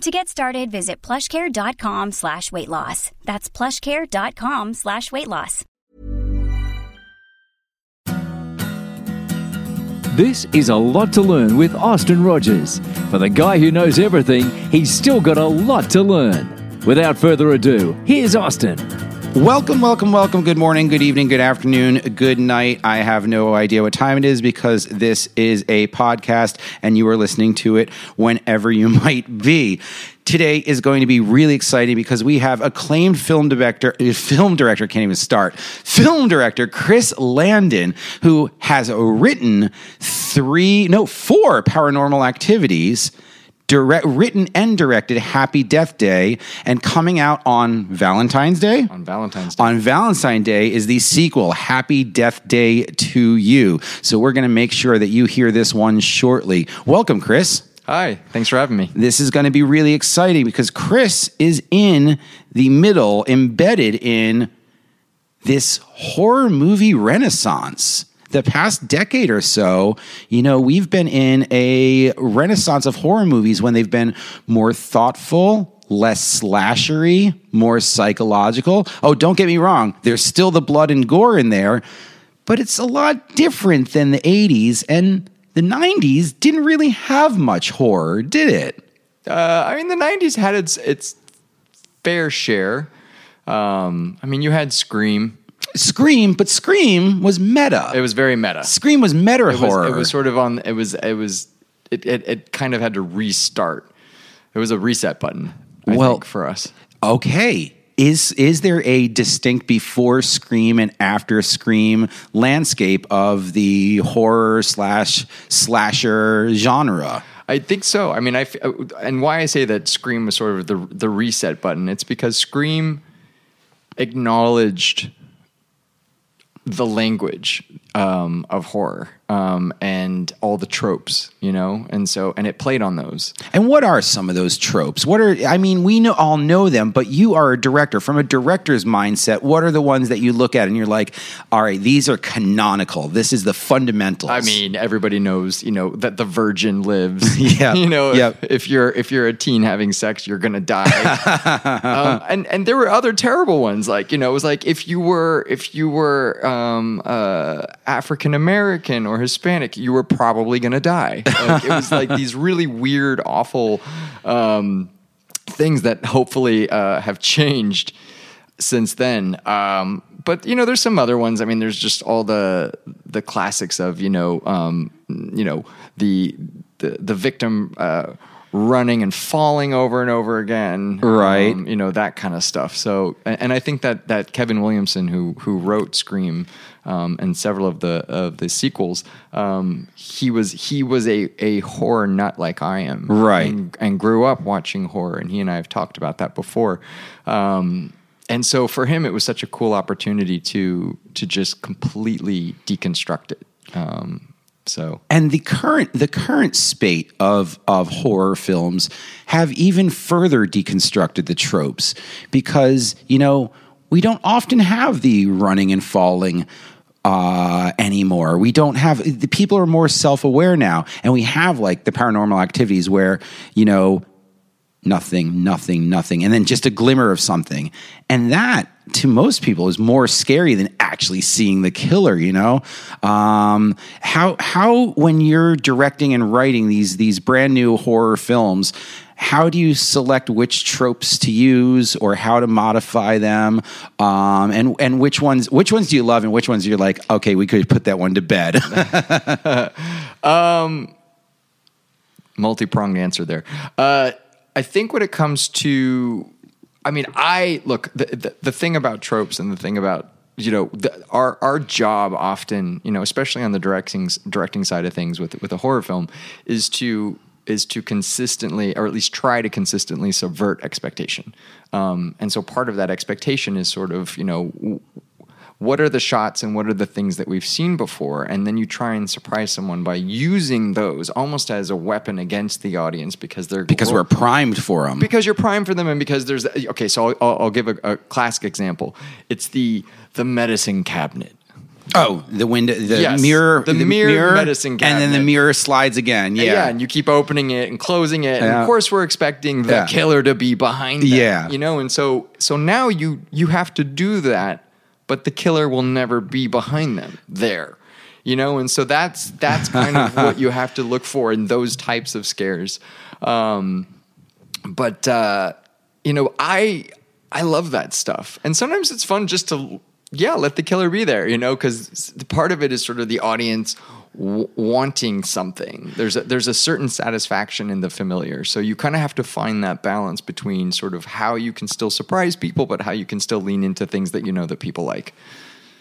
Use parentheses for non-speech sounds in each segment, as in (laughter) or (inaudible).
To get started, visit plushcare.com slash weight loss. That's plushcare.com slash weight loss. This is a lot to learn with Austin Rogers. For the guy who knows everything, he's still got a lot to learn. Without further ado, here's Austin. Welcome, welcome, welcome. Good morning, good evening, good afternoon, good night. I have no idea what time it is because this is a podcast and you are listening to it whenever you (laughs) might be. Today is going to be really exciting because we have acclaimed film director, uh, film director can't even start, film director Chris Landon, who has written three, no, four paranormal activities direct, written and directed Happy Death Day, and coming out on Valentine's Day. On Valentine's Day. On Valentine's Day is the sequel, Happy Death Day 2U. So we're going to make sure that you hear this one shortly. Welcome, Chris. Hi, thanks for having me. This is going to be really exciting because Chris is in the middle, embedded in this horror movie renaissance the past decade or so, you know, we've been in a renaissance of horror movies when they've been more thoughtful, less slashery, more psychological. Oh, don't get me wrong, there's still the blood and gore in there, but it's a lot different than the 80s and the 90s didn't really have much horror, did it? Uh, I mean, the 90s had its its fair share. Um, I mean, you had Scream. Scream, but Scream was meta. It was very meta. Scream was meta It was, horror. it was sort of on. It was. It was. It, it, it kind of had to restart. It was a reset button. I Well- think, for us. okay. Is is there a distinct before Scream and after Scream landscape of the horror slash slasher genre? I think so. I mean, I f- and why I say that Scream was sort of the the reset button. It's because Scream acknowledged the language um, of horror um, and all the tropes, you know, and so and it played on those. And what are some of those tropes? What are I mean, we know all know them, but you are a director. From a director's mindset, what are the ones that you look at and you're like, all right, these are canonical. This is the fundamentals. I mean, everybody knows, you know, that the virgin lives. (laughs) Yeah. (laughs) you know, if, Yep. if you're if you're a teen having sex, you're gonna die. (laughs) um, and and there were other terrible ones, like you know, it was like if you were if you were um, uh, African American or Hispanic, you were probably gonna die. Like, it was (laughs) like these really weird, awful um, things that hopefully uh, have changed since then. Um, but you know, there's some other ones. I mean, there's just all the the classics of you know, um, you know, the the the victim uh, running and falling over and over again, Right. Um, you know that kind of stuff. So, and, and I think that that Kevin Williamson, who who wrote Scream. Um, and several of the of the sequels, um, he was he was a, a horror nut like I am, Right. And and grew up watching horror, and he and I have talked about that before. Um, and so for him, it was such a cool opportunity to to just completely deconstruct it. Um, so and the current the current spate of of horror films have even further deconstructed the tropes because you know we don't often have the running and falling uh, anymore. We don't have the people are more self aware now, and we have like the paranormal activities where you know nothing, nothing, nothing, and then just a glimmer of something. And that, to most people, is more scary than actually seeing the killer. You know, um, how how when you're directing and writing these these brand new horror films. How do you select which tropes to use, or how to modify them, um, and and which ones which ones do you love, and which ones you're like, okay, we could put that one to bed. (laughs) multi pronged answer there. Uh, I think when it comes to, I mean, I look the, the the thing about tropes and the thing about you know the, our our job often you know especially on the directing directing side of things with with a horror film is to is to consistently or at least try to consistently subvert expectation. Um, and so part of that expectation is sort of you know what are the shots and what are the things that we've seen before and then you try and surprise someone by using those almost as a weapon against the audience because they're because we're primed for them. because you're primed for them and because there's okay so i'll, I'll, I'll give a, a classic example it's the the medicine cabinet oh, the window, the Yes, mirror, the mirror medicine and then the mirror slides again. Yeah, and you keep opening it and closing it and Yeah. of course we're expecting the Yeah. killer to be behind them, Yeah. you know and so so now you you have to do that but the killer will never be behind them there you know? And so that's that's kind of what (laughs) you have to look for in those types of scares. Um, but uh, you know i i love that stuff. And sometimes it's fun just to yeah let the killer be there you know because part of it is sort of the audience w- wanting something. There's a, there's a certain satisfaction in the familiar. So you kind of have to find that balance between sort of how you can still surprise people but how you can still lean into things that you know that people like.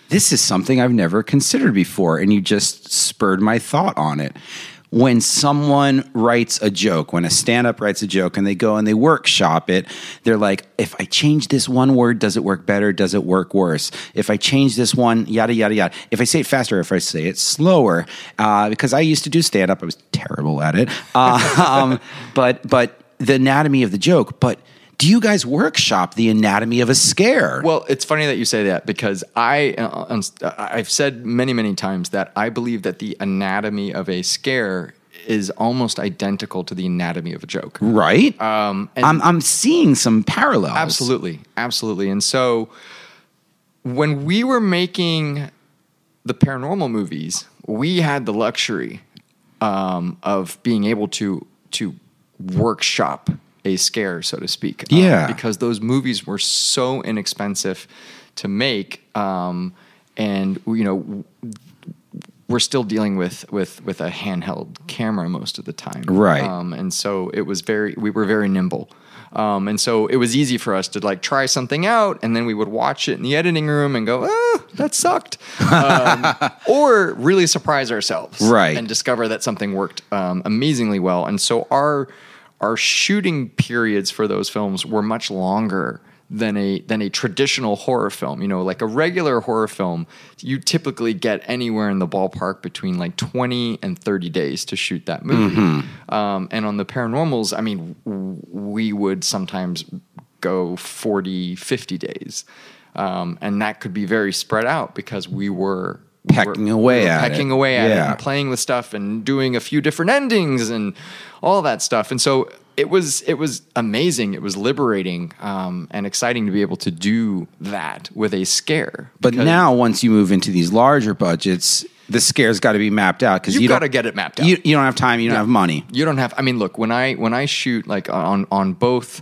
This is something I've never considered before, and you just spurred my thought on it. When someone writes a joke, when a stand up writes a joke and they go and they workshop it, they're like, if I change this one word, does it work better? Does it work worse? If I change this one, yada, yada, yada. If I say it faster, if I say it slower, uh, because I used to do stand up, I was terrible at it. Uh, (laughs) um, but, but the anatomy of the joke, but do you guys workshop the anatomy of a scare? Well, it's funny that you say that because I, uh, um, I've said many, many times that I believe that the anatomy of a scare is almost identical to the anatomy of a joke. right? Um, and I'm, I'm seeing some parallels. absolutely, absolutely. And so when we were making the paranormal movies, we had the luxury um, of being able to to workshop a scare, so to speak. um, Yeah. because those movies were so inexpensive to make, um, and you know. We're still dealing with, with with a handheld camera most of the time, Right. Um, and so it was very we were very nimble, um, and so it was easy for us to like try something out, and then we would watch it in the editing room and go, "Ah, that sucked," um, (laughs) or really surprise ourselves, Right. and discover that something worked um, amazingly well. And so our our shooting periods for those films were much longer than a than a traditional horror film. You know, like a regular horror film, you typically get anywhere in the ballpark between like 20 and 30 days to shoot that movie. Um, and on the paranormals, I mean, w- we would sometimes go 40, 50 days. Um, and that could be very spread out because we were Pecking away we were at pecking it. away at it Yeah. and playing with stuff and doing a few different endings and all that stuff. And so it was it was amazing. It was liberating um, and exciting to be able to do that with a scare. But now, once you move into these larger budgets, the scare's got to be mapped out because You've you gotta get it mapped out. You, you don't have time. You don't have money. you don't have. I mean, look when I when I shoot like on on both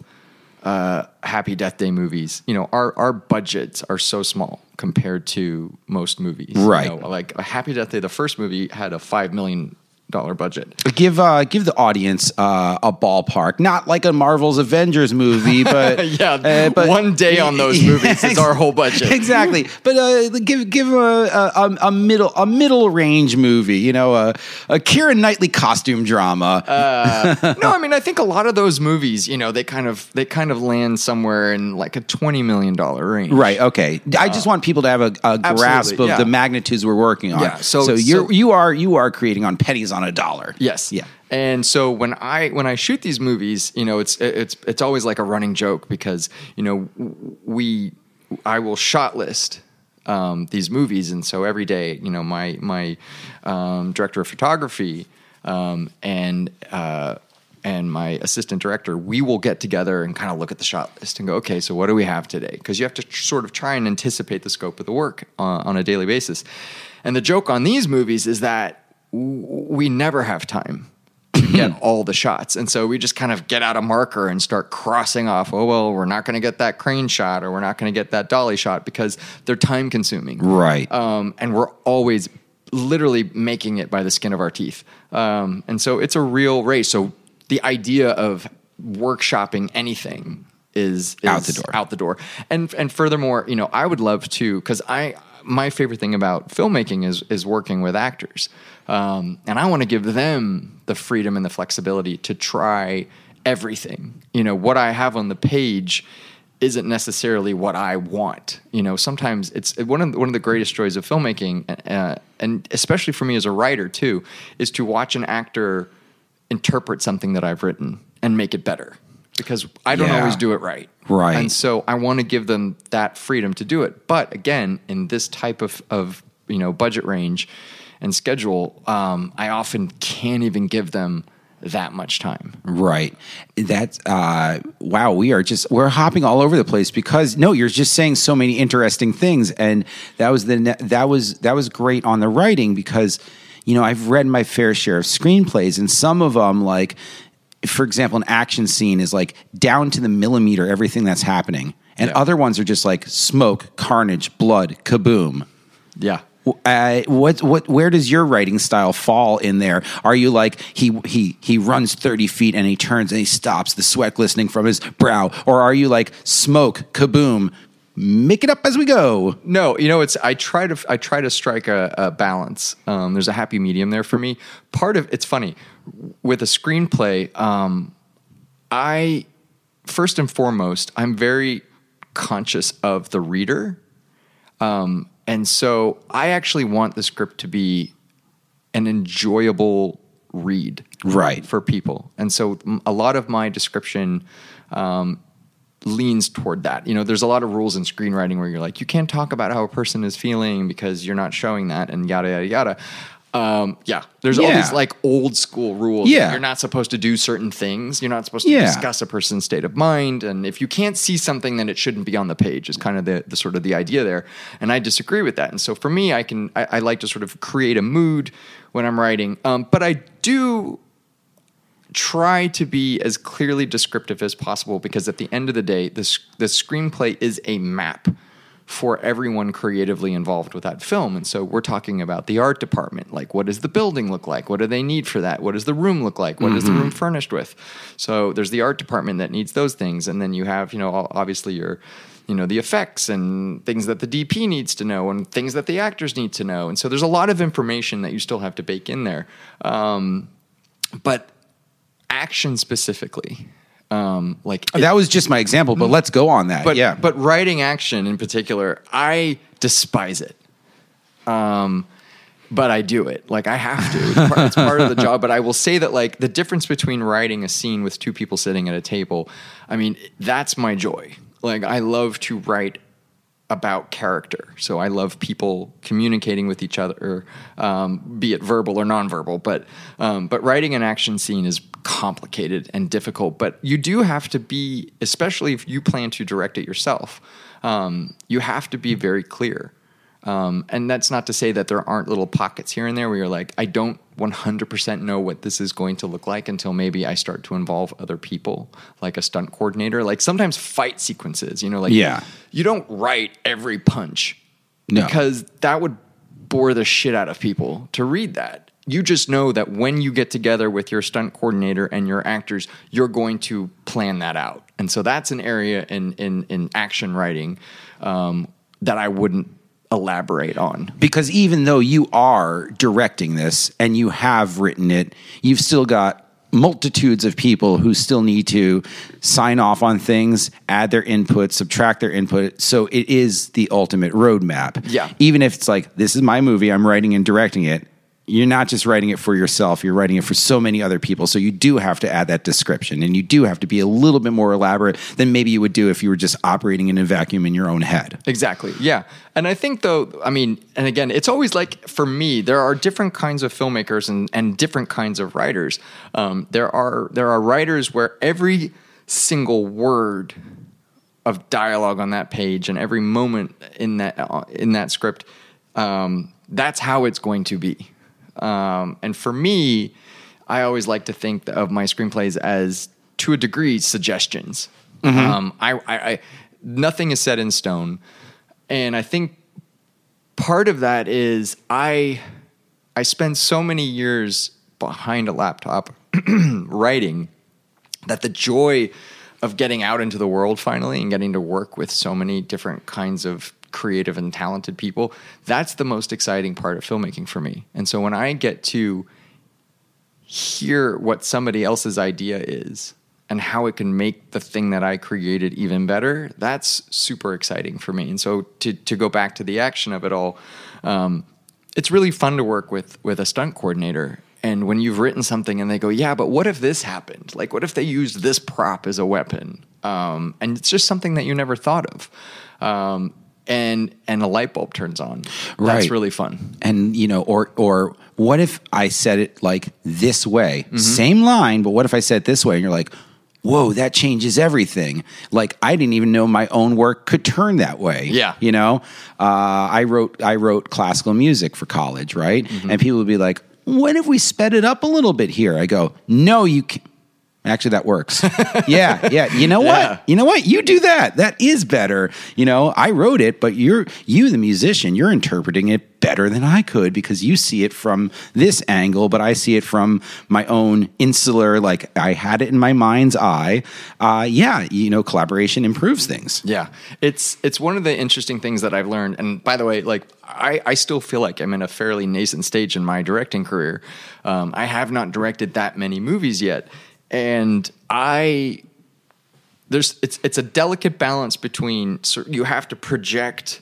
uh, Happy Death Day movies, you know, our our budgets are so small compared to most movies. You Right. know, like a Happy Death Day, the first movie had a five million dollar budget. Give uh, give the audience uh, a ballpark, not like a Marvel's Avengers movie, (laughs) but Yeah, uh, but one day on those (laughs) movies is our whole budget. (laughs) exactly. But uh, give give a, a, a- middle a middle range movie, you know, a a Kira Knightley costume drama. Uh, no, I mean, I think a lot of those movies, you know, they kind of they kind of land somewhere in like a twenty million dollar range. Right. Okay. I just want people to have a, a grasp of yeah. the magnitudes we're working on. Yeah, so- so you're so- you are you are creating on pennies on a dollar. Yes. Yeah. And so when I when I shoot these movies, you know, it's it's it's always like a running joke because you know we I will shot list um, these movies, and so every day, you know, my my um, director of photography um, and uh, and my assistant director, we will get together and kind of look at the shot list and go, okay, so what do we have today? Because you have to tr- sort of try and anticipate the scope of the work uh, on a daily basis. And the joke on these movies is that we never have time to (clears throat) get all the shots. And so we just kind of get out a marker and start crossing off, oh, well, we're not going to get that crane shot or we're not going to get that dolly shot because they're time consuming. Right. Um, and we're always literally making it by the skin of our teeth. Um, and so it's a real race. So the idea of workshopping anything is, is Out the door. Out the door. And and furthermore, you know, I would love to because I my favorite thing about filmmaking is is working with actors, um, and I want to give them the freedom and the flexibility to try everything. You know, what I have on the page isn't necessarily what I want. You know, sometimes it's one of the, one of the greatest joys of filmmaking, uh, and especially for me as a writer too, is to watch an actor interpret something that I've written and make it better because I don't Yeah. always do it right. Right. And so I want to give them that freedom to do it. But again, in this type of, of you know, budget range and schedule, um, I often can't even give them that much time. Right. That's uh wow, we are just we're hopping all over the place because no, you're just saying so many interesting things and that was the that was that was great on the writing because you know, I've read my fair share of screenplays and some of them like for example, an action scene is like down to the millimeter everything that's happening. And Yeah. other ones are just like smoke, carnage, blood, kaboom. Yeah. Uh, what what where does your writing style fall in there? Are you like he he he runs thirty feet and he turns and he stops, the sweat glistening from his brow, or are you like smoke, kaboom, make it up as we go? No, you know, it's I try to I try to strike a, a balance. Um, there's a happy medium there for me. Part of it's funny with a screenplay. Um, I first and foremost, I'm very conscious of the reader, um, and so I actually want the script to be an enjoyable read, Right. for people. And so a lot of my description. Um, leans toward that. You know, there's a lot of rules in screenwriting where you're like, you can't talk about how a person is feeling because you're not showing that, and yada yada yada. Um, yeah, there's all these like old school rules. Yeah. you're not supposed to do certain things. You're not supposed to Yeah. discuss a person's state of mind, and if you can't see something, then it shouldn't be on the page. Is kind of the, the sort of the idea there, and I disagree with that. And so for me, I can I, I like to sort of create a mood when I'm writing, um, but I do try to be as clearly descriptive as possible because at the end of the day, this the screenplay is a map for everyone creatively involved with that film. And so we're talking about the art department. Like, what does the building look like? What do they need for that? What does the room look like? what What is the room furnished with? So there's the art department that needs those things. And then you have, you know, obviously your you know the effects and things that the DP needs to know and things that the actors need to know and so there's a lot of information that you still have to bake in there um, but action specifically um, like That was just my example, but let's go on that. but yeah, but writing action in particular, I despise it. Um, but I do it. Like I have to. It's part, it's part of the job. (laughs) But I will say that like the difference between writing a scene with two people sitting at a table, I mean, that's my joy. Like I love to write about character. So I love people communicating with each other, um, be it verbal or nonverbal. But um, but writing an action scene is complicated and difficult. But you do have to be, especially if you plan to direct it yourself, um, you have to be very clear. Um, and that's not to say that there aren't little pockets here and there where you're like, I don't 100% know what this is going to look like until maybe I start to involve other people, like a stunt coordinator. Like sometimes fight sequences, you know, like Yeah. you don't write every punch No. because that would bore the shit out of people to read that. You just know that when you get together with your stunt coordinator and your actors, you're going to plan that out. And so that's an area in in, in action writing um, that I wouldn't elaborate on. because even though you are directing this and you have written it, you've still got multitudes of people who still need to sign off on things, add their input, subtract their input. So it is the ultimate roadmap. Yeah. Even if it's like, this is my movie, I'm writing and directing it. You're not just writing it for yourself, you're writing it for so many other people. So you do have to add that description and you do have to be a little bit more elaborate than maybe you would do if you were just operating in a vacuum in your own head. Exactly. Yeah. And I think though, I mean, and again, it's always like for me, there are different kinds of filmmakers and, and different kinds of writers. Um, there are there are writers where every single word of dialogue on that page and every moment in that uh, in that script, um, that's how it's going to be. Um, and for me, I always like to think of my screenplays as, to a degree, suggestions. Um, I, I, I nothing is set in stone, and I think part of that is I I spend so many years behind a laptop (clears throat) writing that the joy of getting out into the world finally and getting to work with so many different kinds of creative and talented people that's the most exciting part of filmmaking for me and so when i get to hear what somebody else's idea is and how it can make the thing that I created even better, that's super exciting for me. And so to to go back to the action of it all, um, it's really fun to work with with a stunt coordinator. And when you've written something and they go, yeah, but what if this happened? Like, what if they used this prop as a weapon? Um, and it's just something that you never thought of. Um, and and a light bulb turns on. That's Right. really fun. and you know or or what if i said it like this way Mm-hmm. same line but what if i said it this way and you're like whoa that changes everything like i didn't even know my own work could turn that way Yeah. you know uh, i wrote i wrote classical music for college right Mm-hmm. and people would be like what if we sped it up a little bit here i go no you can't Actually, that works. (laughs) yeah, yeah. You know Yeah. what? You know what? You do that. That is better. You know, I wrote it, but you're you, the musician, you're interpreting it better than I could because you see it from this angle, but I see it from my own insular. Like I had it in my mind's eye. Uh, yeah, you know, collaboration improves things. Yeah, it's it's one of the interesting things that I've learned. And by the way, like I, I still feel like I'm in a fairly nascent stage in my directing career. Um, I have not directed that many movies yet, and I there's it's it's a delicate balance between so you have to project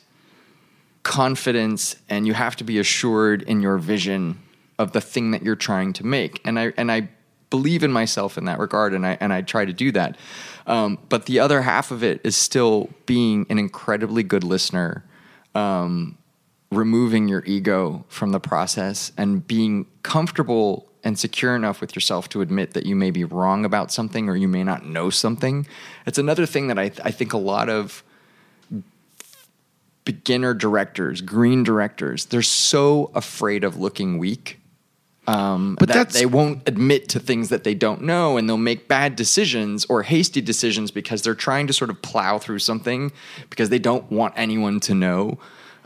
confidence and you have to be assured in your vision of the thing that you're trying to make. And I and I believe in myself in that regard, and I and I try to do that. Um, but the other half of it is still being an incredibly good listener, um, removing your ego from the process, and being comfortable and secure enough with yourself to admit that you may be wrong about something or you may not know something. It's another thing that I, I think a lot of beginner directors, green directors, they're so afraid of looking weak. Um, But that they won't admit to things that they don't know, and they'll make bad decisions or hasty decisions because they're trying to sort of plow through something because they don't want anyone to know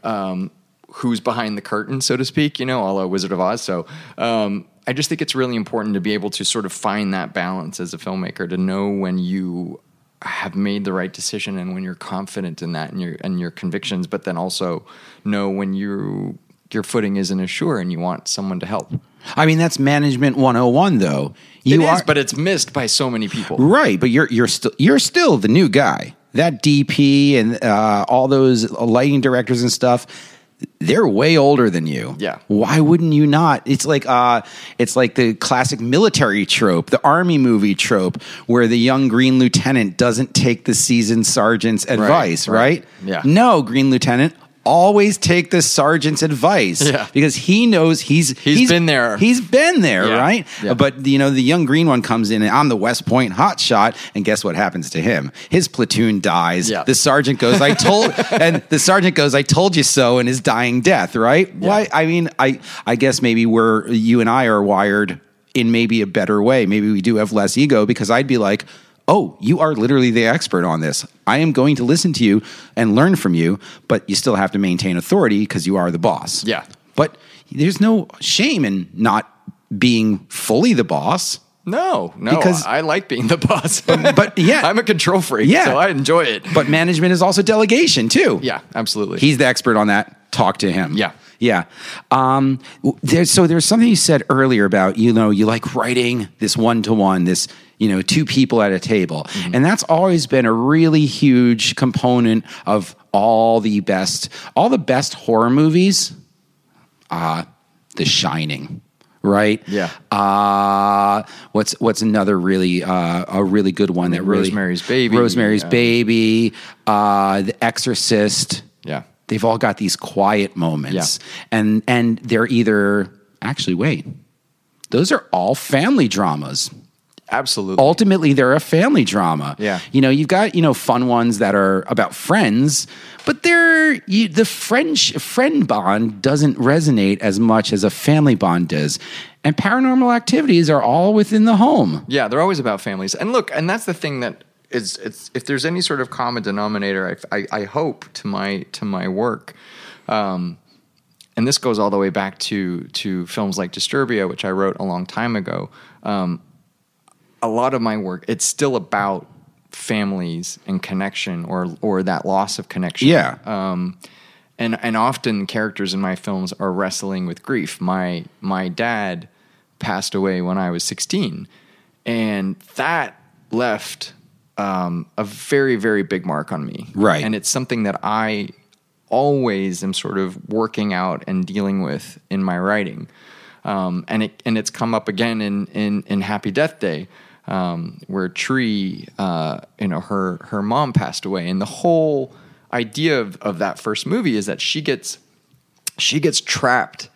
um, who's behind the curtain, so to speak. You know, a la Wizard of Oz. So um, I just think it's really important to be able to sort of find that balance as a filmmaker to know when you have made the right decision and when you're confident in that and your and your convictions, but then also know when you your footing isn't as sure and you want someone to help. I mean, that's management 101 though. You it is, are but it's missed by so many people. Right, but you're you're still you're still the new guy. That DP and uh, all those lighting directors and stuff, they're way older than you. Yeah. Why wouldn't you not? It's like uh, it's like the classic military trope, the army movie trope, where the young green lieutenant doesn't take the seasoned sergeant's advice. Right? right. Yeah. No, green lieutenant. Always take the sergeant's advice Yeah. because he knows he's He's been there. He's been there, Yeah. right? Yeah. But you know, the young green one comes in and I'm the West Point hot shot, and guess what happens to him? His platoon dies. The sergeant goes, I told (laughs) and the sergeant goes, I told you so, and his dying death, right? Why I mean, I I guess maybe we're you and I are wired in maybe a better way. Maybe we do have less ego because I'd be like, Oh, you are literally the expert on this. I am going to listen to you and learn from you, but you still have to maintain authority because you are the boss. Yeah. But there's no shame in not being fully the boss. No, no, Because- I like being the boss. (laughs) but yeah. (laughs) I'm a control freak, Yeah. so I enjoy it. But management is also delegation too. yeah, absolutely. He's the expert on that. Talk to him. Yeah. Yeah. Um, there's, so there's something you said earlier about, you know, you like writing this one to one, this, you know, two people at a table. Mm-hmm. And that's always been a really huge component of all the best, all the best horror movies. Uh, The Shining. Right. Yeah. Uh, what's what's another really uh, a really good one that really Rosemary's Baby, Rosemary's uh, Baby, uh, The Exorcist. yeah. They've all got these quiet moments. And and they're either actually wait. Those are all family dramas. Absolutely. Ultimately, they're a family drama. Yeah. You know, you've got, you know, fun ones that are about friends, but they're you, the French friend bond doesn't resonate as much as a family bond does. And paranormal activities are all within the home. Yeah, they're always about families. And look, and that's the thing that is it's if there's any sort of common denominator, I, I, I hope to my to my work, um, and this goes all the way back to to films like Disturbia, which I wrote a long time ago. Um, a lot of my work, it's still about families and connection, or or that loss of connection. Yeah. Um, and and often characters in my films are wrestling with grief. My my dad passed away when I was 16, and that left um, a very very big mark on me. Right. and it's something that I always am sort of working out and dealing with in my writing. Um, and it and it's come up again in in, in Happy Death Day, um, where Tree, uh, you know, her her mom passed away, and the whole idea of, of that first movie is that she gets she gets trapped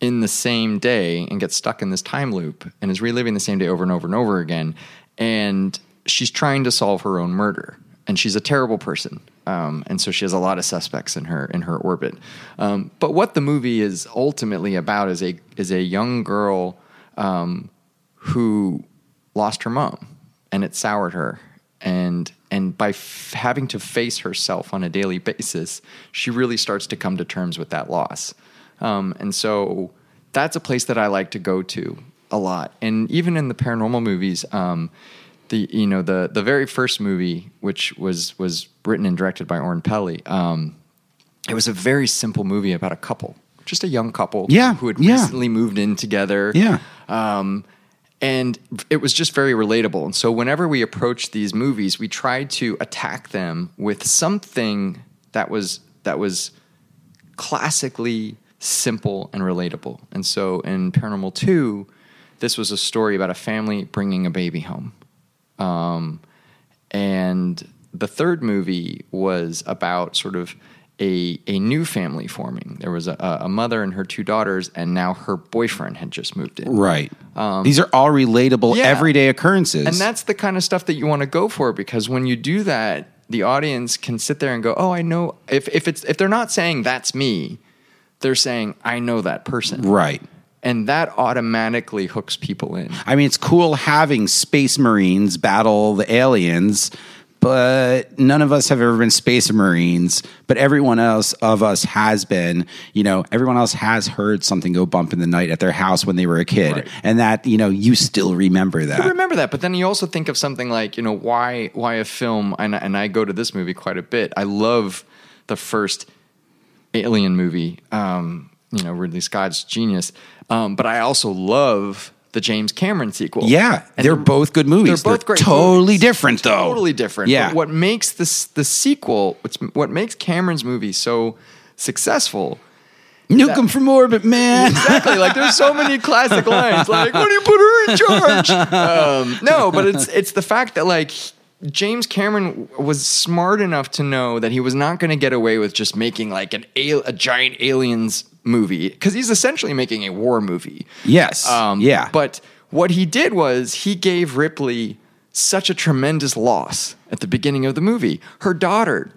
in the same day and gets stuck in this time loop and is reliving the same day over and over and over again. And she's trying to solve her own murder. And she's a terrible person. Um, and so she has a lot of suspects in her in her orbit. Um, but what the movie is ultimately about is a is a young girl um, who lost her mom, and it soured her. And and by f- having to face herself on a daily basis, she really starts to come to terms with that loss. Um, and so that's a place that I like to go to a lot. And even in the paranormal movies, um, the you know the the very first movie, which was was written and directed by Oren Peli, um, it was a very simple movie about a couple, just a young couple, Yeah, who had yeah. recently moved in together, Yeah. And it was just very relatable. And so, whenever we approached these movies, we tried to attack them with something that was that was classically simple and relatable. And so, in Paranormal Two, this was a story about a family bringing a baby home. Um, and the third movie was about sort of a, a new family forming. There was a, a mother and her two daughters, and now her boyfriend had just moved in. Right. These are all relatable, Um, yeah. everyday occurrences. And that's the kind of stuff that you want to go for because when you do that, the audience can sit there and go, "Oh, I know." If if it's if they're not saying that's me, they're saying I know that person. right. And that automatically hooks people in. I mean, it's cool having space marines battle the aliens, but none of us have ever been space marines. But everyone else of us has been. You know, everyone else has heard something go bump in the night at their house when they were a kid, Right. and that you know you still remember that. I remember that, but then you also think of something like you know why why a film and and I go to this movie quite a bit. I love the first Alien movie, um, you know Ridley Scott's genius, um, but I also love the James Cameron sequel. Yeah, And they're the- both good movies. They're both They're great. totally movies. different, though. Totally different. Yeah. But what makes this the sequel? What's, what makes Cameron's movie so successful? Nuke 'em from orbit, man. exactly. Like there's so many (laughs) classic lines. Like, when do you put her in charge? Um, no, but it's it's the fact that like James Cameron was smart enough to know that he was not going to get away with just making like an al- a giant aliens movie because he's essentially making a war movie. yes. Um, yeah. But what he did was he gave Ripley such a tremendous loss at the beginning of the movie. Her daughter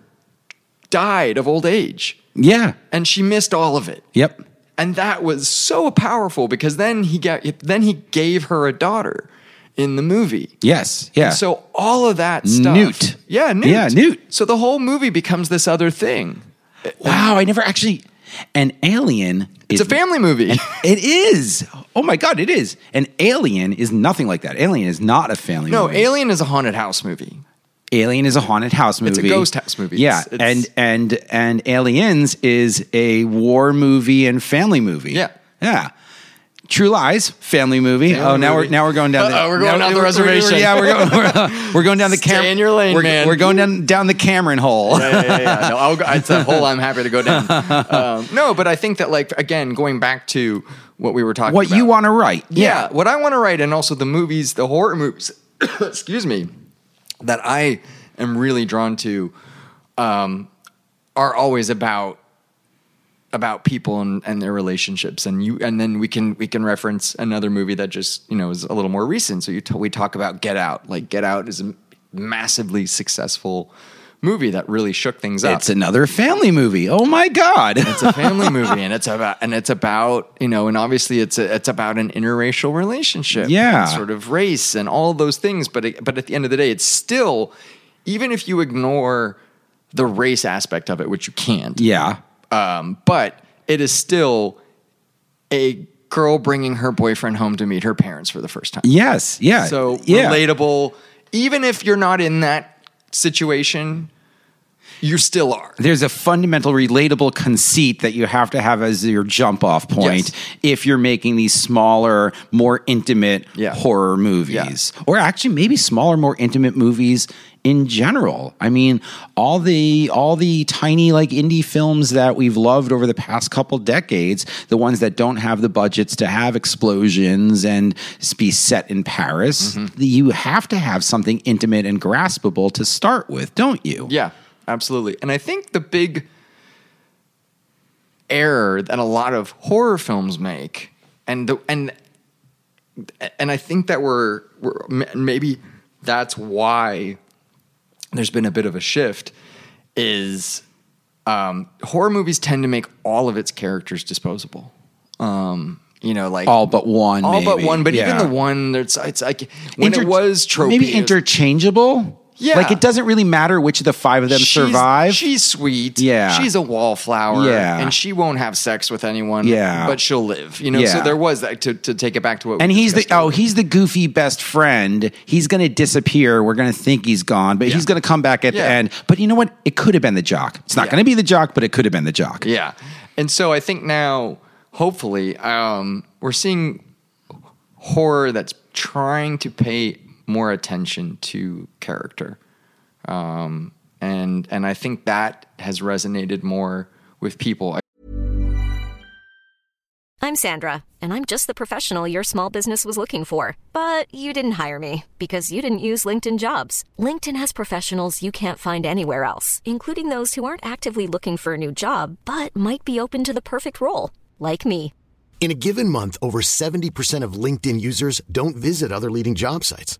died of old age yeah. and she missed all of it Yep. and that was so powerful because then he got then he gave her a daughter in the movie. Yes. Yeah. So all of that stuff, Newt. yeah, Newt, Yeah, Newt. So the whole movie becomes this other thing. wow, I never actually. An alien. It's a family movie. It is. Oh my god, it is. An alien is nothing like that. Alien is not a family movie. no, movie. Alien is a haunted house movie. Alien is a haunted house movie. It's a ghost house movie. Yeah, It's- it's- and and and Aliens is a war movie and family movie. Yeah. yeah. True Lies, family movie. Family oh, now movie. we're now we're going down. Uh-oh, we're going now down the we're- we're- reservation. yeah, we're going. We're, we're going down the Stay Cam- in your lane, we're, man. We're going down down the Cameron hole. yeah, yeah, yeah, yeah. No, I'll go, it's a hole I'm happy to go down. (laughs) Um, no, but I think that like again, going back to what we were talking about. what about. you want to write? yeah, what I want to write, and also the movies, the horror movies, (coughs) excuse me, that I am really drawn to, um, are always about about people and, and their relationships, and you, and then we can we can reference another movie that just you know is a little more recent. So you t- we talk about Get Out. Like Get Out is a massively successful movie that really shook things up. It's another family movie. Oh my god. It's a family (laughs) movie, and it's about and it's about you know, and obviously it's a, it's about an interracial relationship, Yeah. sort of race and all those things. But it, but at the end of the day, it's still even if you ignore the race aspect of it, which you can't, yeah. Um, but it is still a girl bringing her boyfriend home to meet her parents for the first time. Yes. Yeah. So yeah. relatable, even if you're not in that situation, you still are. there's a fundamental relatable conceit that you have to have as your jump off point Yes. if you're making these smaller, more intimate Yeah. horror movies. Or actually maybe smaller, more intimate movies in general. I mean, all the all the tiny like indie films that we've loved over the past couple decades, the ones that don't have the budgets to have explosions and be set in Paris, Mm-hmm. you have to have something intimate and graspable to start with, don't you? Yeah, absolutely. And I think the big error that a lot of horror films make, and the and and I think that we're, we're maybe that's why there's been a bit of a shift is um, horror movies tend to make all of its characters disposable. Um, you know, like All but one. all but one, but Yeah. even the one that's it's like when Inter- it was tropey, maybe interchangeable. Yeah. like it doesn't really matter which of the five of them She's- survive. She's sweet. Yeah. She's a wallflower. Yeah. And she won't have sex with anyone. Yeah. But she'll live. You know, so there was that to, to take it back to what and he's the oh he's the goofy best friend. He's going to disappear. We're going to think he's gone, but Yeah. he's going to come back at the end. But you know what? It could have been the jock. It's not Yeah. going to be the jock, but it could have been the jock. Yeah. And so I think now, hopefully, um, we're seeing horror that's trying to pay more attention to character. Um, and and I think that has resonated more with people. I'm Sandra, and I'm just the professional your small business was looking for. But you didn't hire me because you didn't use LinkedIn jobs. LinkedIn has professionals you can't find anywhere else, including those who aren't actively looking for a new job but might be open to the perfect role, like me. In a given month, over 70% of LinkedIn users don't visit other leading job sites.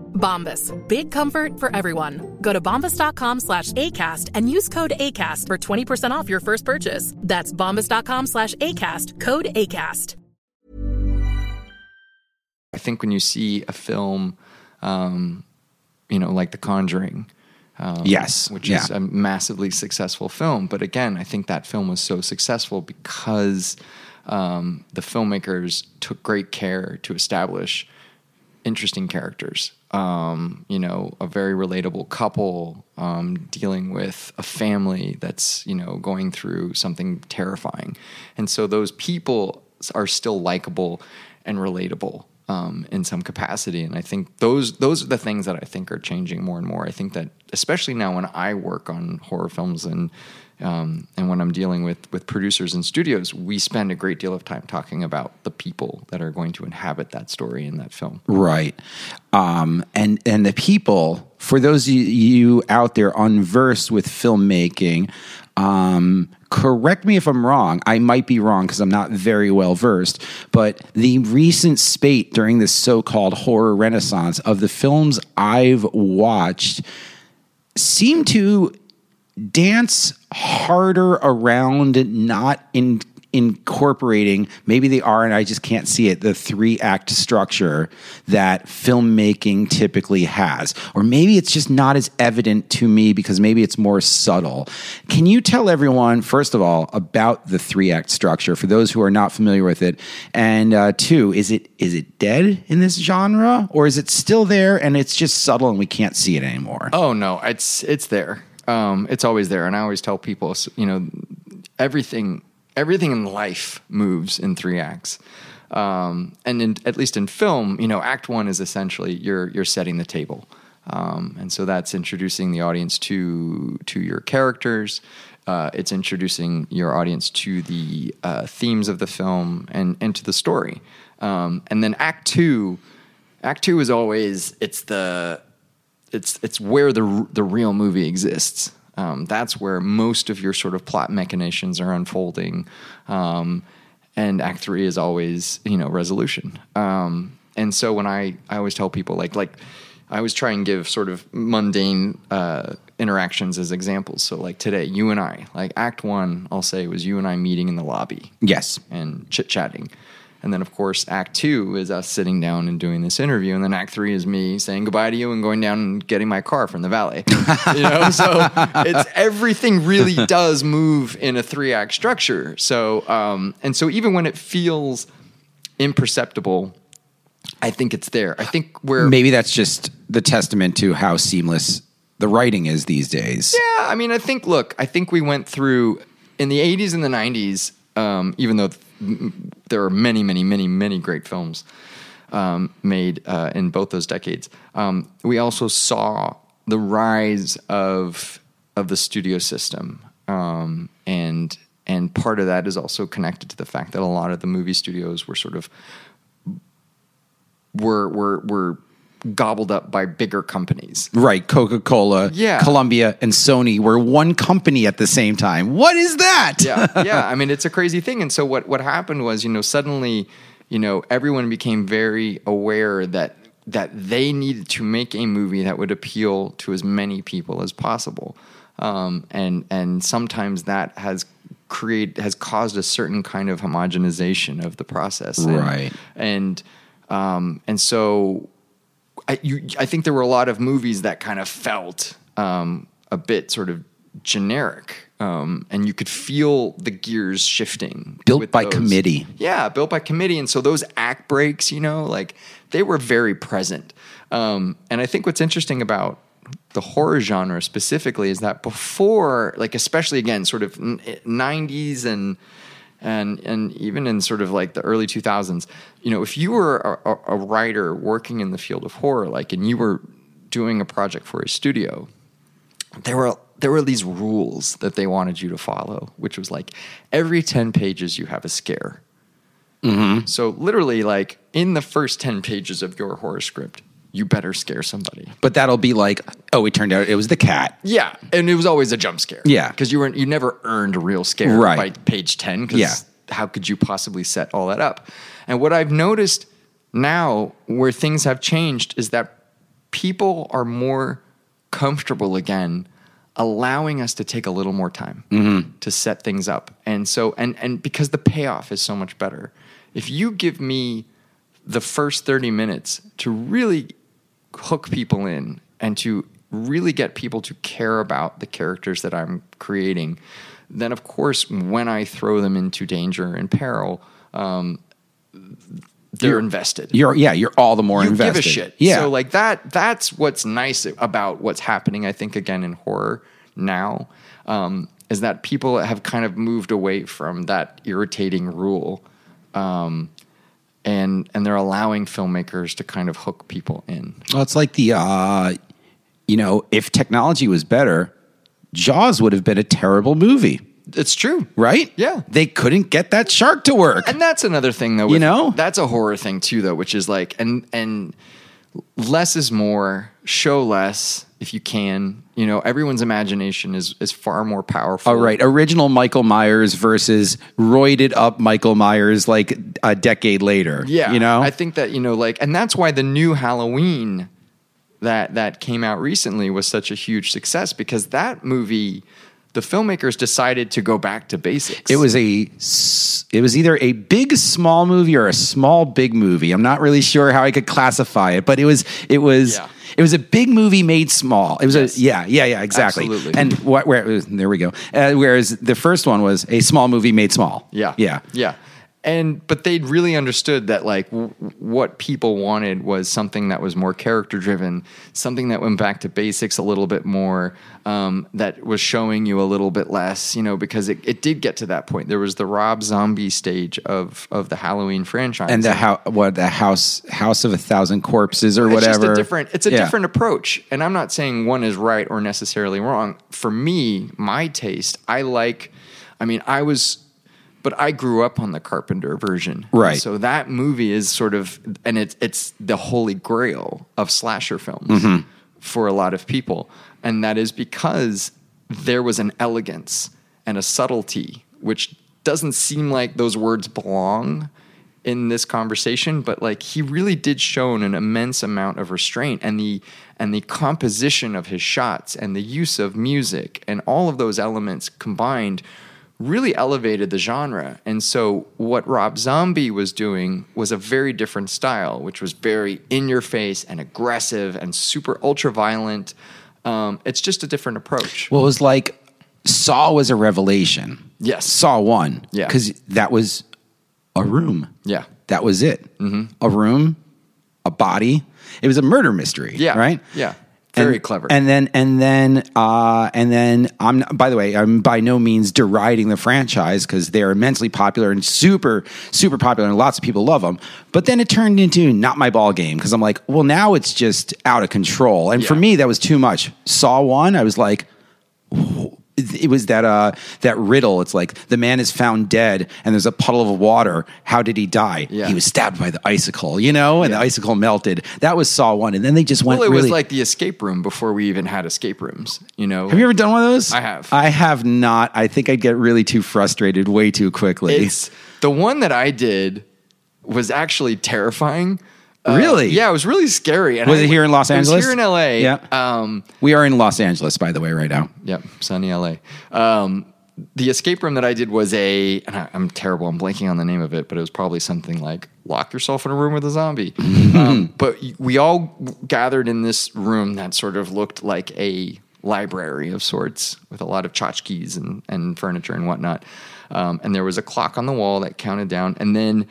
Bombas. Big comfort for everyone. Go to bombas.com slash ACAST and use code ACAST for 20% off your first purchase. That's bombas.com slash ACAST. Code ACAST. I think when you see a film, um, you know, like The Conjuring, um, Yes, which is a massively successful film. But again, I think that film was so successful because um, the filmmakers took great care to establish interesting characters. Um, you know, a very relatable couple um, dealing with a family that's you know going through something terrifying, and so those people are still likable and relatable um, in some capacity. And I think those those are the things that I think are changing more and more. I think that especially now when I work on horror films and um, and when I'm dealing with with producers and studios, we spend a great deal of time talking about the people that are going to inhabit that story in that film. Right. Um, and and the people, for those of you out there unversed with filmmaking, um, correct me if I'm wrong. I might be wrong because I'm not very well versed. But the recent spate during this so-called horror renaissance of the films I've watched seem to dance harder around not in incorporating maybe they are and I just can't see it the three act structure that filmmaking typically has. Or maybe it's just not as evident to me because maybe it's more subtle. Can you tell everyone first of all about the three act structure for those who are not familiar with it? And uh, two is it is it dead in this genre or is it still there and it's just subtle and we can't see it anymore? Oh no, it's it's there. Um, it's always there, and I always tell people, you know, everything everything in life moves in three acts. Um, and in, at least in film, you know, Act One is essentially you're you're setting the table, um, and so that's introducing the audience to to your characters. Uh, it's introducing your audience to the uh, themes of the film and and to the story. Um, and then Act Two, Act Two is always it's the it's it's where the the real movie exists. Um, that's where most of your sort of plot machinations are unfolding, um, and Act Three is always you know resolution. Um, and so when I I always tell people like like I always try and give sort of mundane uh, interactions as examples. So, like today, you and I, like Act One, I'll say was you and I meeting in the lobby Yes. and chit chatting. And then, of course, Act Two is us sitting down and doing this interview. And then Act Three is me saying goodbye to you and going down and getting my car from the valet. (laughs) you know, so it's everything really (laughs) does move in a three act structure. So, um, and so even when it feels imperceptible, I think it's there. I think we're Maybe that's just the testament to how seamless the writing is these days. Yeah, I mean, I think. Look, I think we went through in the '80s and the '90s. Um, even though th- there are many, many, many, many great films um, made uh, in both those decades, um, we also saw the rise of of the studio system, um, and and part of that is also connected to the fact that a lot of the movie studios were sort of were were were gobbled up by bigger companies. Right. Coca Cola, Yeah. Columbia, and Sony were one company at the same time. What is that? yeah, (laughs) yeah. I mean, it's a crazy thing. And so what what happened was, you know, suddenly, you know, everyone became very aware that that they needed to make a movie that would appeal to as many people as possible. Um, and and sometimes that has create has caused a certain kind of homogenization of the process. And- Right. And um, and so I, you, I think there were a lot of movies that kind of felt um, a bit sort of generic, um, and you could feel the gears shifting. Built by those. committee. Yeah, built by committee, and so those act breaks, you know, like they were very present. Um, and I think what's interesting about the horror genre specifically is that before, like especially again, sort of '90s and and and even in sort of like the early 2000s you know if you were a, a, writer working in the field of horror like and you were doing a project for a studio there were there were these rules that they wanted you to follow which was like every 10 pages you have a scare. Mm-hmm. So literally like in the first 10 pages of your horror script you better scare somebody But that'll be like, oh, it turned out it was the cat. yeah, and it was always a jump scare. Yeah. because you were you never earned a real scare Right. by page ten. Yeah. how could you possibly set all that up? And what I've noticed now, where things have changed, is that people are more comfortable again allowing us to take a little more time mm-hmm. to set things up and so and and because the payoff is so much better if you give me the first 30 minutes to really hook people in and to really get people to care about the characters that I'm creating, then of course, when I throw them into danger and peril, um, they're invested. You're yeah, you're all the more you invested. give a shit. Yeah. So like that. That's what's nice about what's happening. I think again in horror now um, is that people have kind of moved away from that irritating rule. Um, and and they're allowing filmmakers to kind of hook people in. Well, it's like the, uh, you know, if technology was better, Jaws would have been a terrible movie, It's true, right? Yeah. They couldn't get that shark to work. And that's another thing, though. You know? that's a horror thing too, though, which is like, and and less is more. Show less if you can. You know, everyone's imagination is is far more powerful. All right, original Michael Myers versus roided up Michael Myers like a decade later. Yeah, you know, I think that you know, like, and that's why the new Halloween that that came out recently was such a huge success because that movie, the filmmakers decided to go back to basics. It was a it was either a big small movie or a small big movie. I'm not really sure how I could classify it, but it was it was Yeah. it was a big movie made small. It was Yes. a yeah yeah yeah exactly. Absolutely. And what where there we go. Uh, whereas the first one was a small movie made small. Yeah. yeah. Yeah. And but they'd really understood that like w- what people wanted was something that was more character driven, something that went back to basics a little bit more, um, that was showing you a little bit less, you know, because it, it did get to that point. There was the Rob Zombie stage of of the Halloween franchise, And the how what the house house of a thousand corpses or it's whatever. just a different. It's a Yeah. different approach, and I'm not saying one is right or necessarily wrong. For me, my taste, I like. I mean, I was, but I grew up on the Carpenter version, Right. So that movie is sort of, and it's it's the holy grail of slasher films Mm-hmm. for a lot of people, and that is because there was an elegance and a subtlety which doesn't seem like those words belong in this conversation, but like he really did show an immense amount of restraint and the and the composition of his shots and the use of music and all of those elements combined really elevated the genre. And so what Rob Zombie was doing was a very different style, which was very in your face and aggressive and super ultra violent. Um, it's just a different approach. Well, it was like Saw was a revelation. Yes. Saw one. Yeah. Because that was a room. Yeah. That was it. Mm-hmm. A room, a body. It was a murder mystery. Yeah. Right. Yeah. Very And- clever. And then and then uh, and then I'm by the way I'm by no means deriding the franchise because they're immensely popular and super super popular and lots of people love them. But then it turned into not my ball game because I'm like, well now it's just out of control. And for me that was too much. Saw one, I was like, it was that uh that riddle. It's like the man is found dead, and there's a puddle of water. How did he die? Yeah. He was stabbed by the icicle, you know, and the icicle melted. That was Saw one, and then they just went. well, it really, was like the escape room before we even had escape rooms. You know, Have you ever done one of those? I have. I have not. I think I'd get really too frustrated way too quickly. It's the one that I did was actually terrifying. Uh, Really? yeah, it was really scary. And Was I- it here in Los it was Angeles? here in LA. Yeah. Um, we are in Los Angeles, by the way, right now. Yep, sunny LA. Um, the escape room that I did was a, and I, I'm terrible, I'm blanking on the name of it, but it was probably something like lock yourself in a room with a zombie. (laughs) um, but we all gathered in this room that sort of looked like a library of sorts with a lot of tchotchkes and, and furniture and whatnot. Um, and there was a clock on the wall that counted down. And then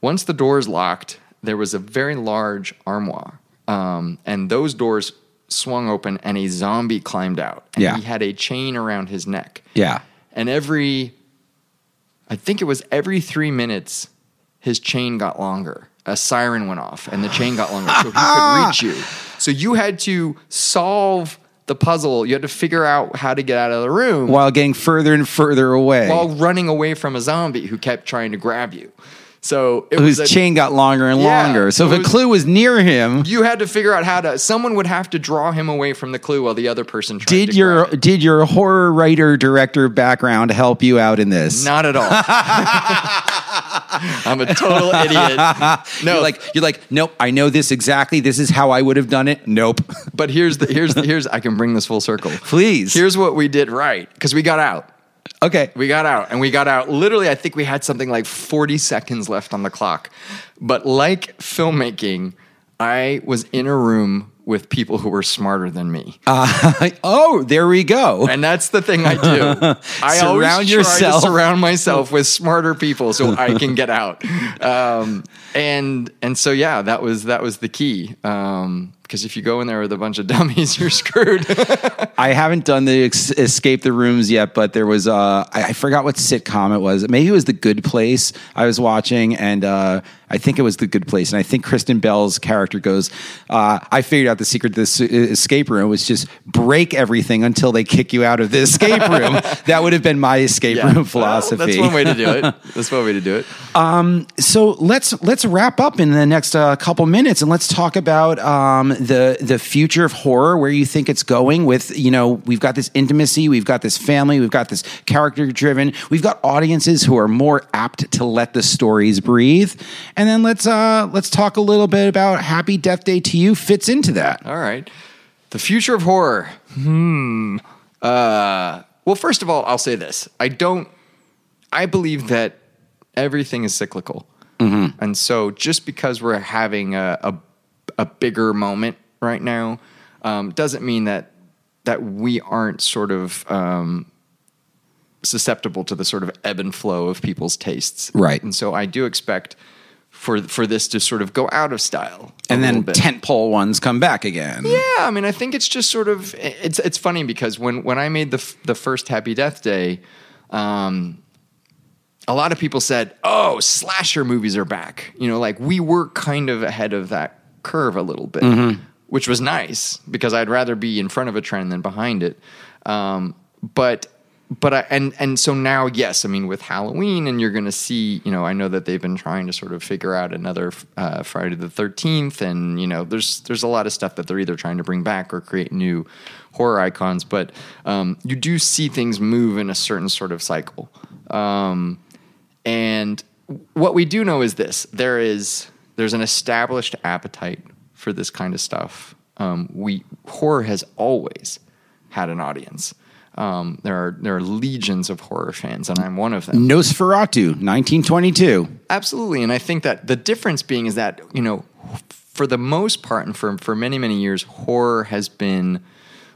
once the doors locked, there was a very large armoire. Um, and those doors swung open and a zombie climbed out. And Yeah. he had a chain around his neck. Yeah. And every, I think it was every three minutes, his chain got longer. A siren went off and the chain got longer so he could (laughs) reach you. So you had to solve the puzzle. You had to figure out how to get out of the room While getting further and further away. while running away from a zombie who kept trying to grab you. So it whose was chain got longer and Yeah, longer. So if it a clue was near him, you had to figure out how to. Someone would have to draw him away from the clue while the other person tried did your did your horror writer director background help you out in this? Not at all. I'm a total idiot. (laughs) No, You're like you're like nope. I know this exactly. This is how I would have done it. Nope. but here's the here's the, here's I can bring this full circle. Please. Here's what we did right because we got out. Okay. We got out and we got out. Literally, I think we had something like 40 seconds left on the clock. But like filmmaking, I was in a room with people who were smarter than me. (laughs) oh, there we go. And that's the thing I do. (laughs) I Surround always yourself. try to surround myself with smarter people so I can get out. (laughs) Um, and and so yeah, that was that was the key. Um, because if you go in there with a bunch of (laughs) dummies, you're screwed. (laughs) I haven't done the ex- escape the rooms yet, but there was uh, I, I forgot what sitcom it was. Maybe it was The Good Place I was watching, and uh, I think it was The Good Place. And I think Kristen Bell's character goes, uh, "I figured out the secret to this escape room was just break everything until they kick you out of the escape (laughs) room." that would have been my escape Yeah. room Well, philosophy. that's one way to do it. That's one way to do it. Um, so let's let's wrap up in the next uh, couple minutes and let's talk about um, the the future of horror, where you think it's going. With you know, we've got this intimacy, we've got this family, we've got this character driven, we've got audiences who are more apt to let the stories breathe. And then let's uh, let's talk a little bit about Happy Death Day 2U fits into that. All right. The future of horror. Hmm. Uh, well, first of all, I'll say this. I don't, I believe that everything is cyclical. And so just because we're having a, a, a bigger moment right now um, doesn't mean that, that we aren't sort of um, susceptible to the sort of ebb and flow of people's tastes. Right. And so I do expect for, for this to sort of go out of style. And then tentpole ones come back again. Yeah, I mean, I think it's just sort of it's it's funny because when when I made the f- the first Happy Death Day, um, a lot of people said, "Oh, slasher movies are back." You know, like we were kind of ahead of that curve a little bit, which was nice because I'd rather be in front of a trend than behind it. Um, but but I, and and so now, yes, I mean, with Halloween, and you're going to see, you know, I know that they've been trying to sort of figure out another uh, Friday the Thirteenth, and you know, there's there's a lot of stuff that they're either trying to bring back or create new horror icons. But um, you do see things move in a certain sort of cycle, um, and what we do know is this: there is there's an established appetite for this kind of stuff. Um, we horror has always had an audience. Um, there are there are legions of horror fans, and I'm one of them. Nosferatu, 1922. Absolutely, and I think that the difference being is that you know, for the most part, and for for many many years, horror has been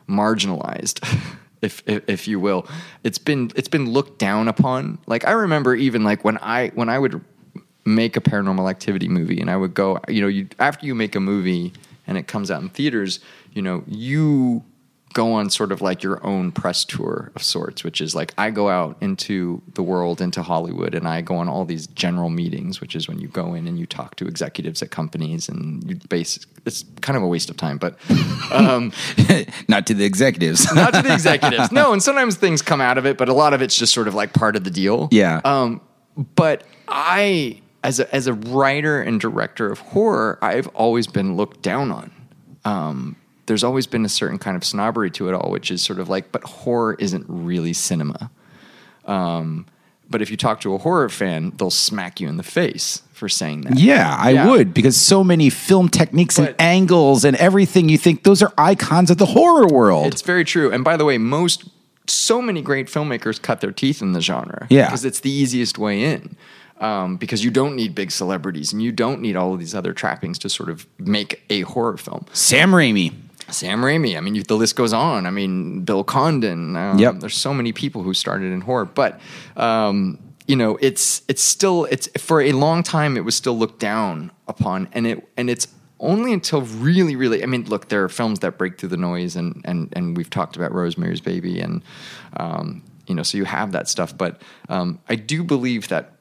marginalized. (laughs) If, if, if you will, it's been it's been looked down upon. Like I remember even like when I when I would make a paranormal activity movie and I would go, you know, you after you make a movie and it comes out in theaters, you know, you go on sort of like your own press tour of sorts, which is like I go out into the world, into Hollywood, and I go on all these general meetings, which is when you go in and you talk to executives at companies and you base it's kind of a waste of time, but (laughs) um, Not to the executives. (laughs) not to the executives. No, and (laughs) sometimes things come out of it, but a lot of it's just sort of like part of the deal. Yeah. Um, but I, as a as a writer and director of horror, I've always been looked down on. Um, there's always been a certain kind of snobbery to it all, which is sort of like, but horror isn't really cinema. Um, but if you talk to a horror fan, they'll smack you in the face for saying that. Yeah, I Yeah. would because so many film techniques and angles and everything you think those are icons of the horror world. It's very true. And by the way, most so many great filmmakers cut their teeth in the genre. Yeah. because it's the easiest way in. Um, because you don't need big celebrities and you don't need all of these other trappings to sort of make a horror film. Sam Raimi. Sam Raimi. I mean, you, the list goes on. I mean, Bill Condon. Um, Yep. There's so many people who started in horror, but um, you know, it's it's still it's for a long time it was still looked down upon, and it and it's only until really, really. I mean, look, there are films that break through the noise, and and and we've talked about Rosemary's Baby, and um, you know, so you have that stuff, but um, I do believe that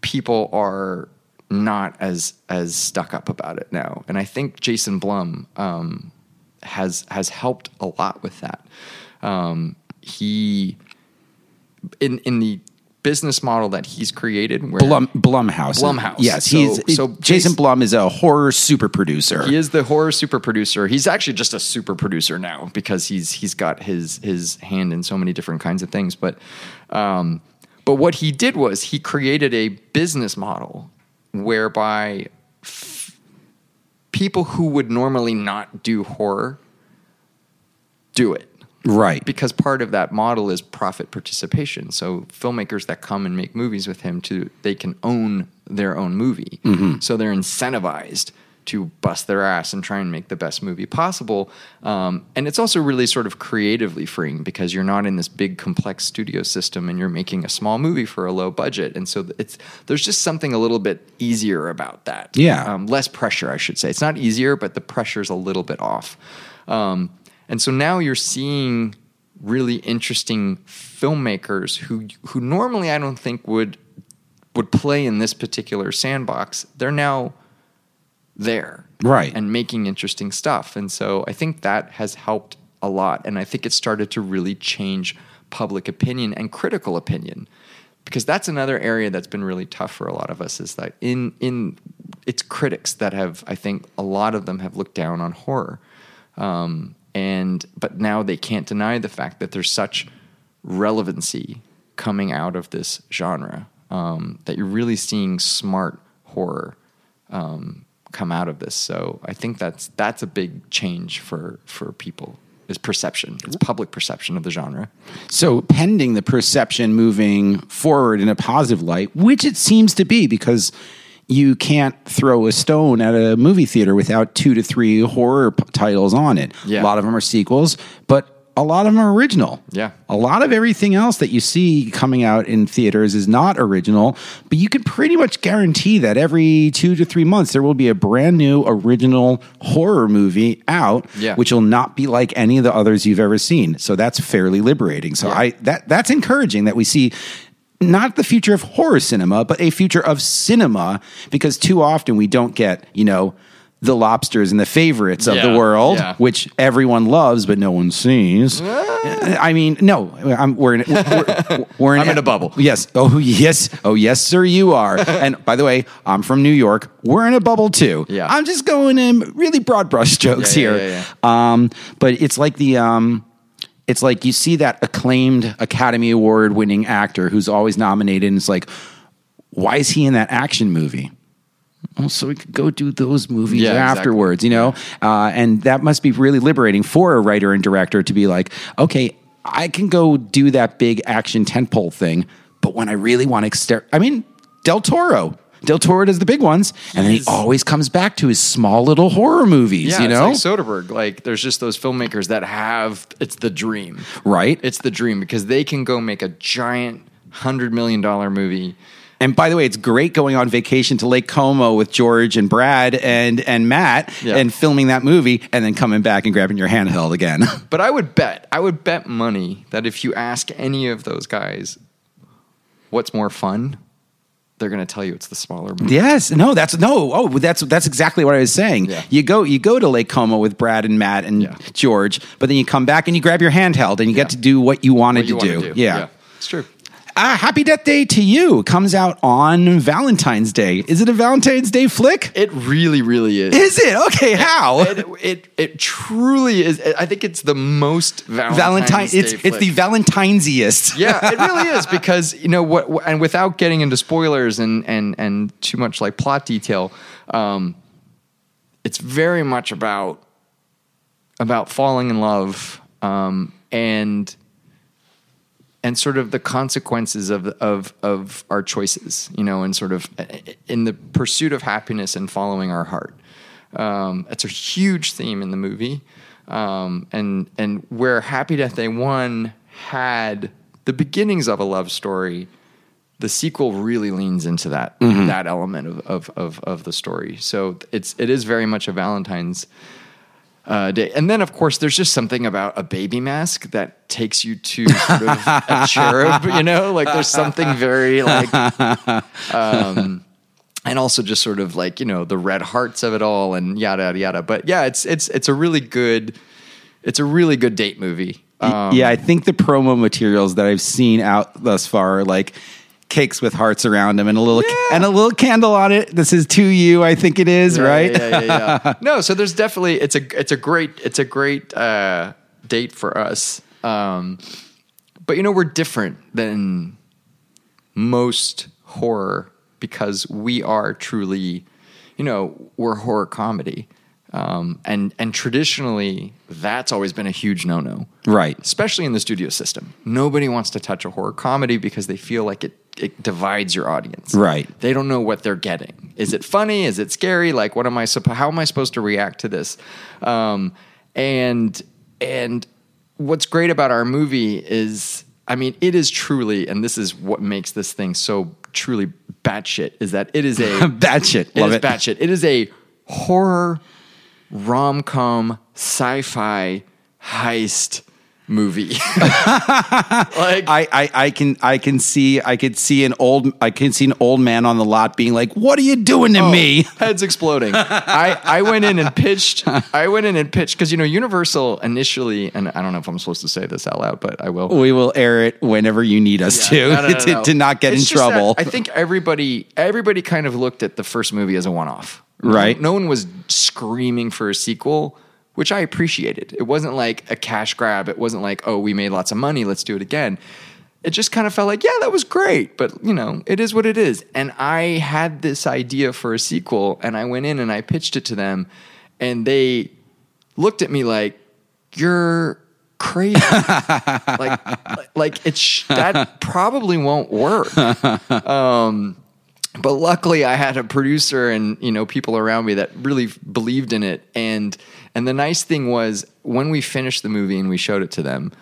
people are not as as stuck up about it now, and I think Jason Blum um, has has helped a lot with that. Um, he in in the business model that he's created, where Blum Blumhouse. Blumhouse. Yes, So- he's so Jason Jason- Blum is a horror super producer. he is the horror super producer. He's actually just a super producer now because he's he's got his his hand in so many different kinds of things. But um, but what he did was he created a business model whereby f- people who would normally not do horror do it right. because part of that model is profit participation. So filmmakers that come and make movies with him to they can own their own movie. Mm-hmm. So they're incentivized to bust their ass and try and make the best movie possible. Um, and it's also really sort of creatively freeing because you're not in this big complex studio system and you're making a small movie for a low budget. And so it's there's just something a little bit easier about that. Yeah. Um, less pressure, I should say. It's not easier, but the pressure's a little bit off. Um, and so now you're seeing really interesting filmmakers who who normally I don't think would would play in this particular sandbox. They're now there, Right. and making interesting stuff. And so I think that has helped a lot. And I think it started to really change public opinion and critical opinion. Because that's another area that's been really tough for a lot of us is that in in it's critics that have I think a lot of them have looked down on horror. Um, and but now they can't deny the fact that there's such relevancy coming out of this genre um, that you're really seeing smart horror um, come out of this. So I think that's that's a big change for for people is perception. It's public perception of the genre. So, pending the perception moving forward in a positive light, which it seems to be because you can't throw a stone at a movie theater without two to three horror p- titles on it. Yeah. A lot of them are sequels, but a lot of them are original. Yeah. A lot of everything else that you see coming out in theaters is not original, but you can pretty much guarantee that every two to three months there will be a brand new original horror movie out, Yeah. which will not be like any of the others you've ever seen. So that's fairly liberating. So I that that's encouraging that we see not the future of horror cinema, but a future of cinema because too often we don't get, you know, the lobsters and the favorites of the world, yeah. which everyone loves but no one sees. I mean, no, I'm, we're in, we're, (laughs) we're in, I'm in a bubble. Yes. Oh, yes. Oh, yes, sir, you are. (laughs) and by the way, I'm from New York. We're in a bubble too. Yeah. I'm just going in really broad brush (laughs) strokes Yeah, yeah, here. yeah, Um, but it's like the um, it's like you see that acclaimed Academy Award winning actor who's always nominated, and it's like, why is he in that action movie? So we could go do those movies Yeah, exactly. afterwards, you know? Uh, and that must be really liberating for a writer and director to be like, okay, I can go do that big action tentpole thing, but when I really want to exter I mean, Del Toro. Del Toro does the big ones, and then he always comes back to his small little horror movies, Yeah, you know? it's like Soderbergh. Like, there's just those filmmakers that have it's the dream, Right. It's the dream because they can go make a giant hundred million dollar movie. And by the way, it's great going on vacation to Lake Como with George and Brad and and Matt Yeah. and filming that movie and then coming back and grabbing your handheld again. (laughs) But I would bet, I would bet money that if you ask any of those guys what's more fun, they're going to tell you it's the smaller movie. yes, no, that's no. Oh, that's that's exactly what I was saying. Yeah. You go you go to Lake Como with Brad and Matt and Yeah. George, but then you come back and you grab your handheld and you get to do what you wanted What you to wanna do. Yeah. it's true. Ah, Happy Death Day 2U comes out on Valentine's Day. Is it a Valentine's Day flick? It really, really is. Is it? Okay, how? it, it it truly is. I think it's the most Valentine's Valentine Day it's it's the flick. Valentiniesiest. yeah, it (laughs) really is because you know what, and without getting into spoilers and and and too much like plot detail, um, it's very much about about falling in love um, and and sort of the consequences of of of our choices, you know, and sort of in the pursuit of happiness and following our heart. Um, it's a huge theme in the movie, um, and and where Happy Death Day One had the beginnings of a love story, the sequel really leans into that that element of, of of of the story. So it's it is very much a Valentine's uh, day. And then, of course, there's just something about a baby mask that takes you to sort of a (laughs) cherub, you know? Like there's something very like, um, and also just sort of like, you know, the red hearts of it all and yada, yada, yada. But yeah, it's, it's, it's a really good, it's a really good date movie. Um, yeah, I think the promo materials that I've seen out thus far are like cakes with hearts around them and a little and a little candle on it. This is to you, I think it is, right? Yeah, yeah, yeah, yeah. (laughs) no, so there's definitely it's a it's a great it's a great uh, date for us. Um, but you know we're different than most horror because we are truly, you know, we're horror comedy. Um, and and traditionally, that's always been a huge no no, Right. Especially in the studio system, nobody wants to touch a horror comedy because they feel like it it divides your audience. Right. They don't know what they're getting. Is it funny? Is it scary? Like, what am I? suppo- How am I supposed to react to this? Um, and and what's great about our movie is, I mean, it is truly, and this is what makes this thing so truly batshit, is that it is a (laughs) Bad shit. it Love is it. batshit. It is a horror rom com sci fi heist movie. (laughs) like I, I, I can I can see I could see an old I can see an old man on the lot being like, "What are you doing to oh, me?" (laughs) heads exploding. I, I went in and pitched. I went in and pitched because you know Universal initially, and I don't know if I'm supposed to say this out loud, but I will. We will air it whenever you need us to No, no, no, (laughs) to, to not get It's in trouble. I think everybody everybody kind of looked at the first movie as a one off. Right. No one was screaming for a sequel, which I appreciated. It wasn't like a cash grab. It wasn't like, oh, we made lots of money, let's do it again. It just kind of felt like, yeah, that was great, but you know, it is what it is. And I had this idea for a sequel, and I went in and I pitched it to them, and they looked at me like, you're crazy. (laughs) like, like it's that probably won't work. (laughs) Um, but luckily I had a producer and you know people around me that really believed in it and and the nice thing was when we finished the movie and we showed it to them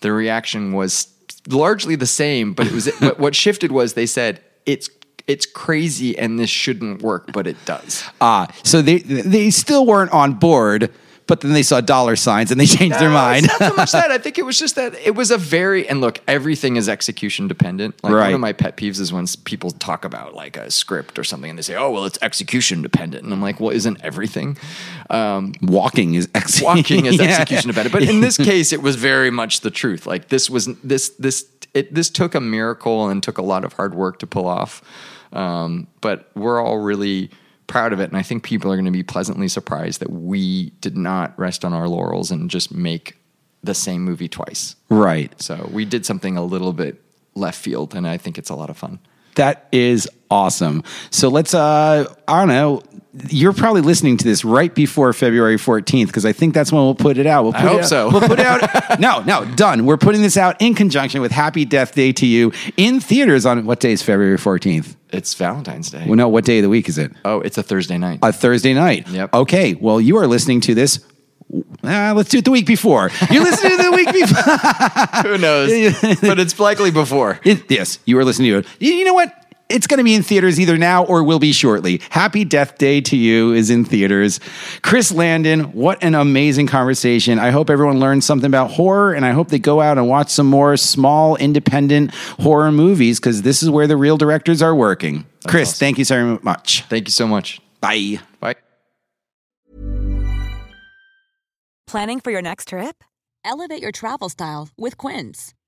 the reaction was largely the same but it was (laughs) what, what shifted was they said it's it's crazy and this shouldn't work but it does. Ah, so they they still weren't on board, but then they saw dollar signs and they (laughs) changed their mind. It's not so much that. I think it was just that it was a very and look, everything is execution dependent. Like Right. one of my pet peeves is when people talk about like a script or something and they say, "Oh, well, it's execution dependent," and I'm like, "Well, isn't everything?" Um, Walking is ex- (laughs) walking is Yeah. execution dependent, but in this (laughs) case, it was very much the truth. Like this was this this it this took a miracle and took a lot of hard work to pull off. Um, but we're all really proud of it, and I think people are going to be pleasantly surprised that we did not rest on our laurels and just make the same movie twice. Right. So we did something a little bit left field, and I think it's a lot of fun. That is awesome. So let's, uh, I don't know. You're probably listening to this right before February 14th because I think that's when we'll put it out. We'll put I hope out- so. We'll put it out. (laughs) no, no, done. We're putting this out in conjunction with Happy Death Day 2U in theaters on what day is February 14th? It's Valentine's Day. Well, no, what day of the week is it? oh, it's a Thursday night. A Thursday night. Yep. Okay. Well, you are listening to this. Uh, let's do it the week before. You're listening to the week before. (laughs) Who knows? (laughs) but it's likely before. It, yes, you are listening to it. You, you know what? It's going to be in theaters either now or will be shortly. Happy Death Day 2U is in theaters. Chris Landon, what an amazing conversation. I hope everyone learned something about horror and I hope they go out and watch some more small independent horror movies because this is where the real directors are working. Chris, thank you so much. Thank you so much. Bye. Bye. Planning for your next trip? Elevate your travel style with Quince.